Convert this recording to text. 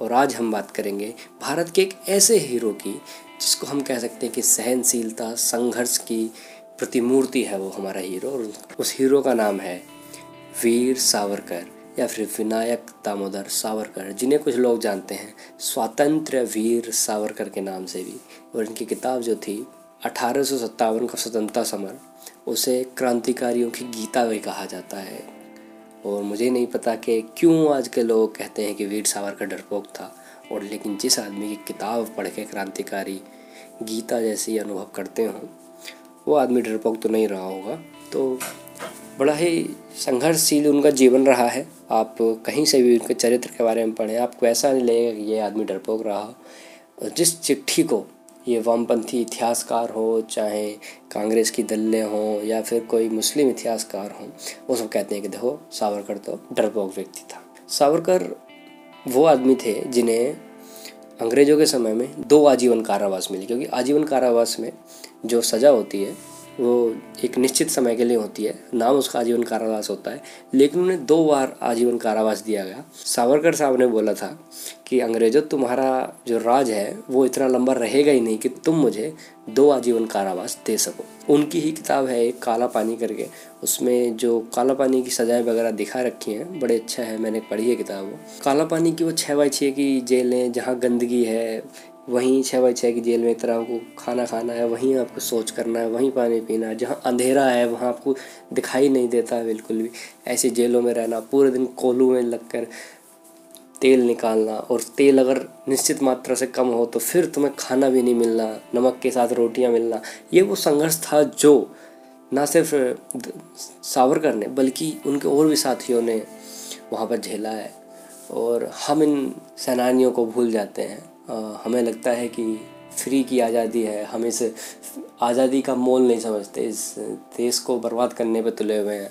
और आज हम बात करेंगे भारत के एक ऐसे हीरो की, जिसको हम कह सकते हैं कि सहनशीलता, संघर्ष की प्रतिमूर्ति है वो हमारा हीरो। और उस हीरो का नाम है वीर सावरकर या फिर विनायक दामोदर सावरकर, जिन्हें कुछ लोग जानते हैं। स्वातंत्र वीर सावरकर के नाम से भी। और इनकी किताब जो थी, अठारह सौ सत्तावन का स्वतंत्रता समर, उसे क्रांतिकारियों की गीता भी कहा जाता है। और मुझे नहीं पता कि क्यों आज के लोग कहते हैं कि वीर सावरकर डरपोक था। और लेकिन जिस आदमी की किताब पढ़ के क्रांतिकारी गीता जैसी अनुभव करते हों, वो आदमी डरपोक तो नहीं रहा होगा। तो बड़ा ही संघर्षशील उनका जीवन रहा है। आप कहीं से भी उनके चरित्र के बारे में पढ़ें, आपको ऐसा नहीं लगेगा कि ये आदमी डरपोक रहा। हो जिस चिट्ठी को ये वामपंथी इतिहासकार हो, चाहे कांग्रेस की दल्ले हों या फिर कोई मुस्लिम इतिहासकार हों, वो सब कहते हैं कि देखो, सावरकर तो डरपोक व्यक्ति था। सावरकर वो आदमी थे जिन्हें अंग्रेज़ों के समय में दो आजीवन कारावास मिली, क्योंकि आजीवन कारावास में जो सज़ा होती है वो एक निश्चित समय के लिए होती है। नाम उसका आजीवन कारावास होता है। लेकिन उन्हें दो बार आजीवन कारावास दिया गया। सावरकर साहब ने बोला था कि, अंग्रेज़ों, तुम्हारा जो राज है, वो इतना लंबा रहेगा ही नहीं कि तुम मुझे दो आजीवन कारावास दे सको। उनकी ही किताब है एक काला पानी करके। उसमें जो काला पानी की सजाएँ वगैरह दिखा रखी हैं, बड़े अच्छा है, मैंने पढ़ी है किताब वो। काला पानी की वो छः बाई छः की जेलें, जहाँ गंदगी है वहीं छः बाई छः की जेल में तरह आपको खाना खाना है, वहीं आपको सोच करना है, वहीं पानी पीना है, जहाँ अंधेरा है, वहाँ आपको दिखाई नहीं देता बिल्कुल भी। ऐसी जेलों में रहना, पूरे दिन कोलू में लग कर तेल निकालना और तेल अगर निश्चित मात्रा से कम हो तो फिर तुम्हें खाना भी नहीं मिलना, नमक के साथ रोटियाँ मिलना। ये वो संघर्ष था जो ना सिर्फ़ सावरकर ने, बल्कि उनके और भी साथियों ने वहाँ पर झेला है। और हम इन सेनानियों को भूल जाते हैं। हमें लगता है कि फ्री की आज़ादी है। हम इस आज़ादी का मोल नहीं समझते। इस देश को बर्बाद करने पर तुले हुए हैं।